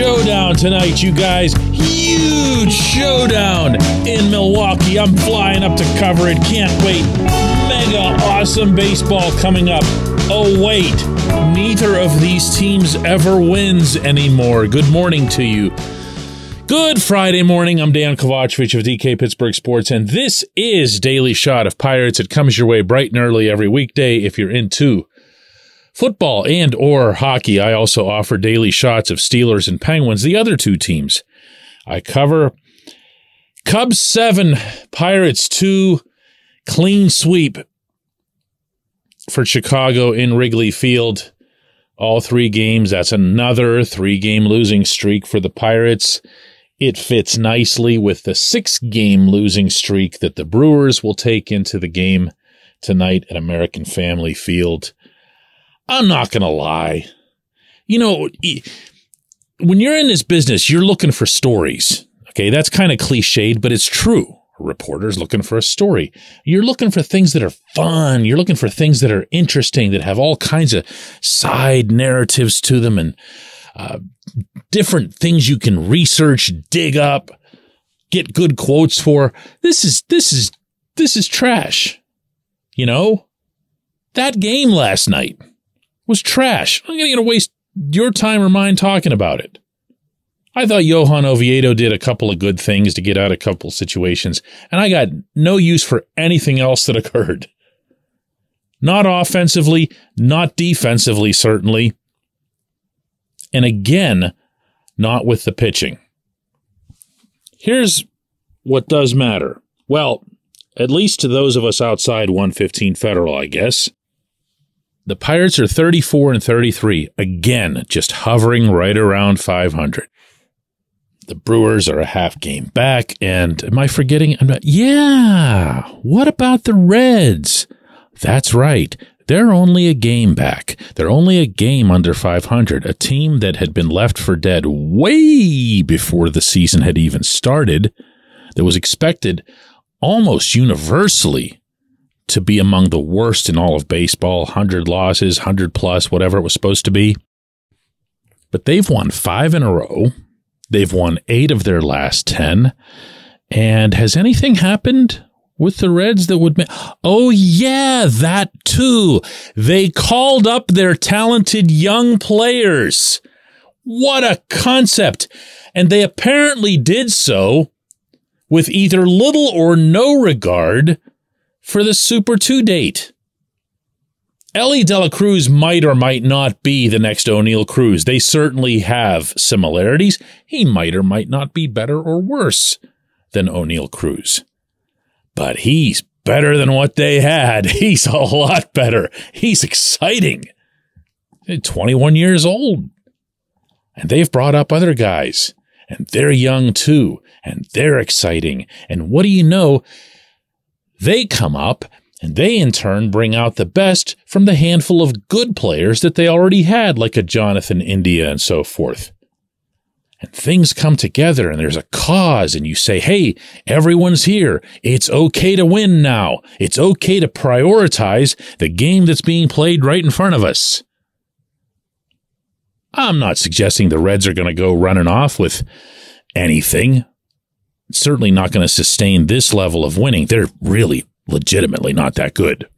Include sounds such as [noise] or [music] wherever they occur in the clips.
showdown tonight, you guys. Huge showdown in Milwaukee. I'm flying up to cover it. Can't wait. Mega awesome baseball coming up. Oh, wait. Neither of these teams ever wins anymore. Good morning to you. Good Friday morning. I'm Dejan Kovacevic of DK Pittsburgh Sports, and this is Daily Shot of Pirates. It comes your way bright and early every weekday if you're into football and or hockey. I also offer daily shots of Steelers and Penguins, the other two teams. I cover Cubs 7, Pirates 2, clean sweep for Chicago in Wrigley Field. All three games. That's another three game losing streak for the Pirates. It fits nicely with the six game losing streak that the Brewers will take into the game tonight at American Family Field. I'm not going to lie. You know, when you're in this business, you're looking for stories. Okay. That's kind of cliched, but it's true. A reporter's looking for a story. You're looking for things that are fun. You're looking for things that are interesting, that have all kinds of side narratives to them and uh, different things you can research, dig up, get good quotes for. This is, this is, this is trash. You know, that game last night was trash. I'm going to waste your time or mine talking about it. I thought Johan Oviedo did a couple of good things to get out of a couple situations, and I got no use for anything else that occurred. Not offensively, not defensively, certainly. And again, not with the pitching. Here's what does matter. Well, at least to those of us outside 115 Federal, I guess. The Pirates are 34 and 33, again, just hovering right around 500. The Brewers are a half game back, and am I forgetting? I'm not, yeah, what about the Reds? That's right. They're only a game back. They're only a game under 500, a team that had been left for dead way before the season had even started, that was expected almost universally to be among the worst in all of baseball 100 losses, 100 plus, whatever it was supposed to be. But they've won five in a row. They've won eight of their last 10. And has anything happened with the Reds that would make. Oh, yeah, that too. They called up their talented young players. What a concept. And they apparently did so with either little or no regard for the Super 2 date. Elly De La Cruz might or might not be the next Oneil Cruz. They certainly have similarities. He might or might not be better or worse than Oneil Cruz but he's better than what they had. [laughs] He's a lot better. He's exciting. 21 years old. And they've brought up other guys, and they're young too, and they're exciting. And what do you know? They come up and they in turn bring out the best from the handful of good players that they already had, like a Jonathan India and so forth and things come together and there's a cause and you say, Hey, everyone's here. It's okay to win now. It's okay to prioritize the game that's being played right in front of us. I'm not suggesting the Reds are going to go running off with anything. Certainly not going to sustain this level of winning. They're really legitimately not that good.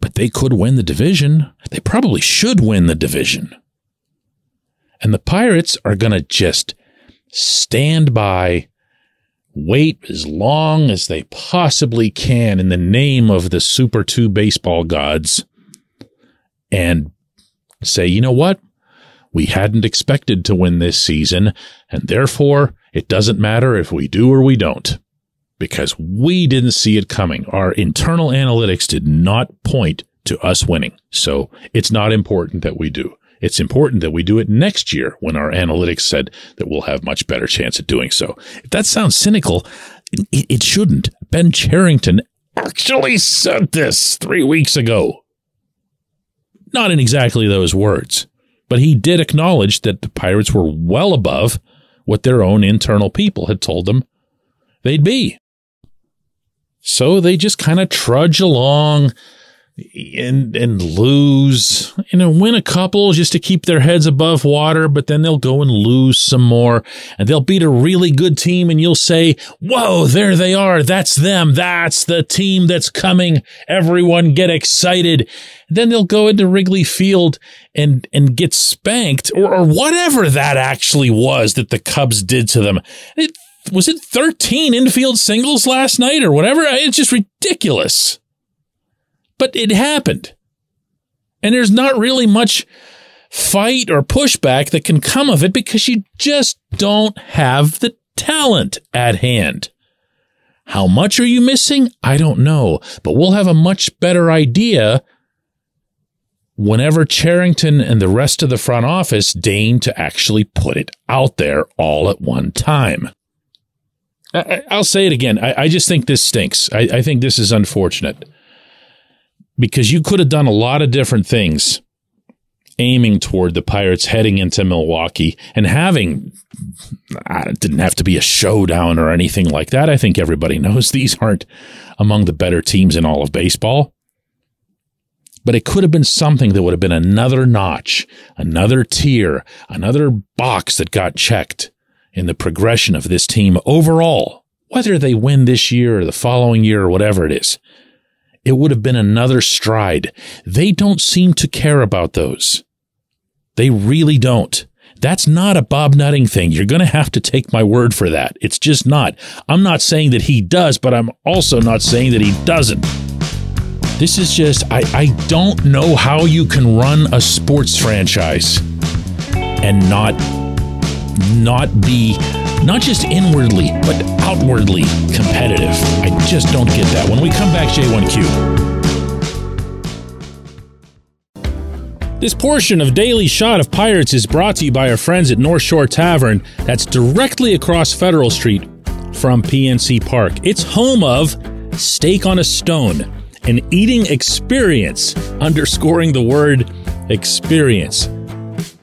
But they could win the division. They probably should win the division. And the Pirates are going to just stand by, wait as long as they possibly can in the name of the Super 2 baseball gods and say, you know what? We hadn't expected to win this season, and therefore it doesn't matter if we do or we don't because we didn't see it coming. Our internal analytics did not point to us winning. So it's not important that we do. It's important that we do it next year when our analytics said that we'll have much better chance at doing so. If that sounds cynical, it, it shouldn't. Ben Cherington actually said this three weeks ago. Not in exactly those words, but he did acknowledge that the Pirates were well above what their own internal people had told them they'd be. So they just kind of trudge along and and lose, you know, win a couple just to keep their heads above water, but then they'll go and lose some more and they'll beat a really good team and you'll say, "Whoa, there they are. That's them. That's the team that's coming. Everyone get excited." Then they'll go into Wrigley Field and and get spanked or, or whatever that actually was that the Cubs did to them. It, was it 13 infield singles last night or whatever? It's just ridiculous. But it happened. And there's not really much fight or pushback that can come of it because you just don't have the talent at hand. How much are you missing? I don't know, but we'll have a much better idea whenever Cherington and the rest of the front office deign to actually put it out there all at one time. I, will say it again. I, just think this stinks. I think this is unfortunate because you could have done a lot of different things aiming toward the Pirates heading into Milwaukee and having it didn't have to be a showdown or anything like that. I think everybody knows [laughs] these aren't among the better teams in all of baseball. But it could have been something that would have been another notch, another tier, another box that got checked in the progression of this team overall, whether they win this year or the following year or whatever it is it would have been another stride. They don't seem to care about those. They really don't. That's not a Bob Nutting thing. You're going to have to take my word for that. It's just not. I'm not saying that he does, but I'm also not saying that he doesn't. This is just, I, I don't know how you can run a sports franchise and not, not be not just inwardly, but outwardly competitive. I just don't get that. When we come back, J1Q. This portion of Daily Shot of Pirates is brought to you by our friends at North Shore Tavern, that's directly across Federal Street from PNC Park. It's home of Steak on a Stone, an eating experience, underscoring the word experience.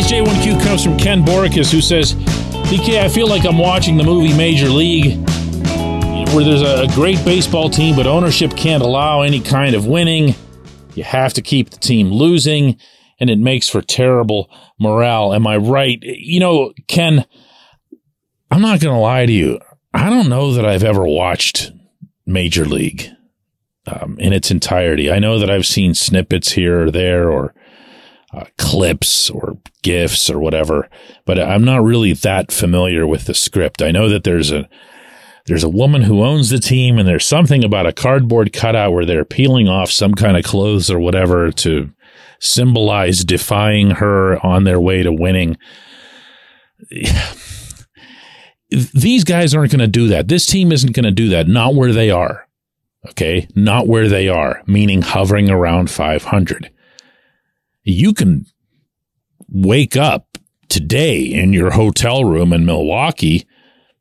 Today's J1Q comes from Ken Boricus, who says, DK, I feel like I'm watching the movie Major League, where there's a great baseball team, but ownership can't allow any kind of winning. You have to keep the team losing, and it makes for terrible morale. Am I right? You know, Ken, I'm not going to lie to you. I don't know that I've ever watched Major League um, in its entirety. I know that I've seen snippets here or there or uh, clips or gifs or whatever, but I'm not really that familiar with the script. I know that there's a there's a woman who owns the team and there's something about a cardboard cutout where they're peeling off some kind of clothes or whatever to symbolize defying her on their way to winning. [sighs] These guys aren't going to do that. This team isn't going to do that. Not where they are. Okay. Not where they are, meaning hovering around 500 you can wake up today in your hotel room in Milwaukee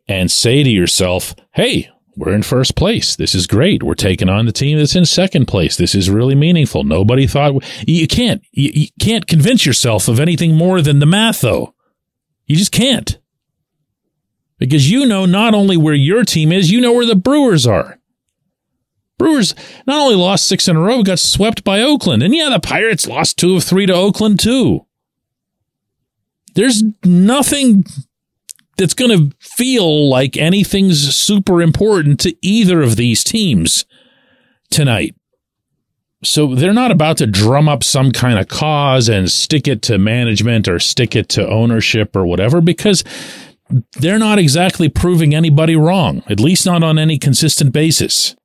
and say to yourself, hey, we're in first place. This is great. We're taking on the team that's in second place. This is really meaningful. Nobody thought you can't you, you can't convince yourself of anything more than the math though. You just can't. Because you know not only where your team is, you know where the Brewers are. Brewers not only lost six in a row, got swept by Oakland. And yeah, the Pirates lost two of three to Oakland, too. There's nothing that's going to feel like anything's super important to either of these teams tonight. So they're not about to drum up some kind of cause and stick it to management or stick it to ownership or whatever because they're not exactly proving anybody wrong, at least not on any consistent basis.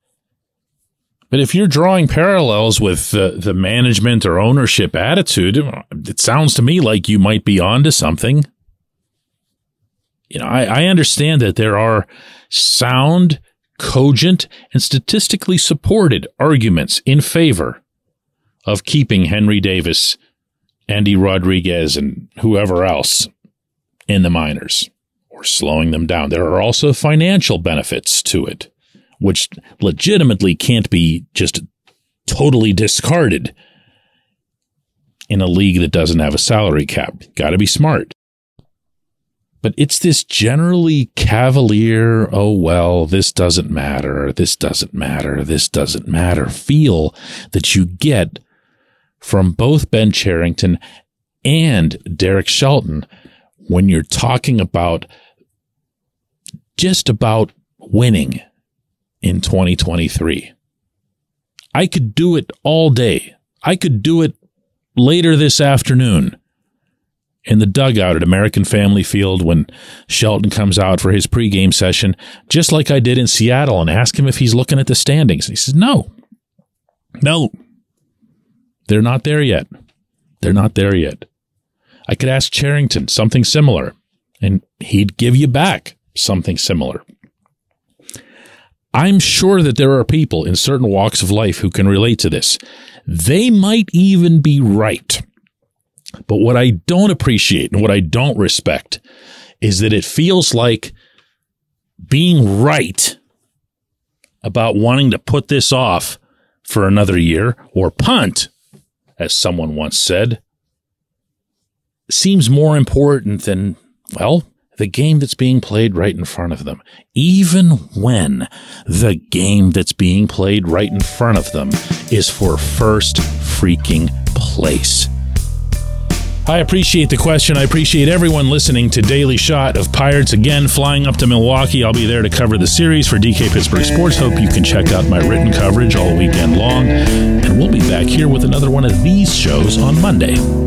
But if you're drawing parallels with the, the management or ownership attitude, it sounds to me like you might be onto something. You know, I, I understand that there are sound, cogent, and statistically supported arguments in favor of keeping Henry Davis, Endy Rodriguez, and whoever else in the minors or slowing them down. There are also financial benefits to it, which legitimately can't be just totally discarded in a league that doesn't have a salary cap. Got to be smart but it's this generally cavalier, oh, well, this doesn't matter, this doesn't matter, this doesn't matter feel that you get from both Ben Cherington and Derek Shelton when you're talking about just about winning in 2023. I could do it all day. I could do it later this afternoon in the dugout at American Family Field when Shelton comes out for his pregame session, just like I did in Seattle, and ask him if he's looking at the standings. And he says, No, no, they're not there yet. They're not there yet. I could ask Cherington something similar, and he'd give you back something similar. I'm sure that there are people in certain walks of life who can relate to this. They might even be right. But what I don't appreciate and what I don't respect is that it feels like being right about wanting to put this off for another year or punt, as someone once said, seems more important than, well, the game that's being played right in front of them, even when the game that's being played right in front of them is for first freaking place. I appreciate the question. I appreciate everyone listening to Daily Shot of Pirates again flying up to Milwaukee. I'll be there to cover the series for DK Pittsburgh Sports. Hope you can check out my written coverage all weekend long. And we'll be back here with another one of these shows on Monday.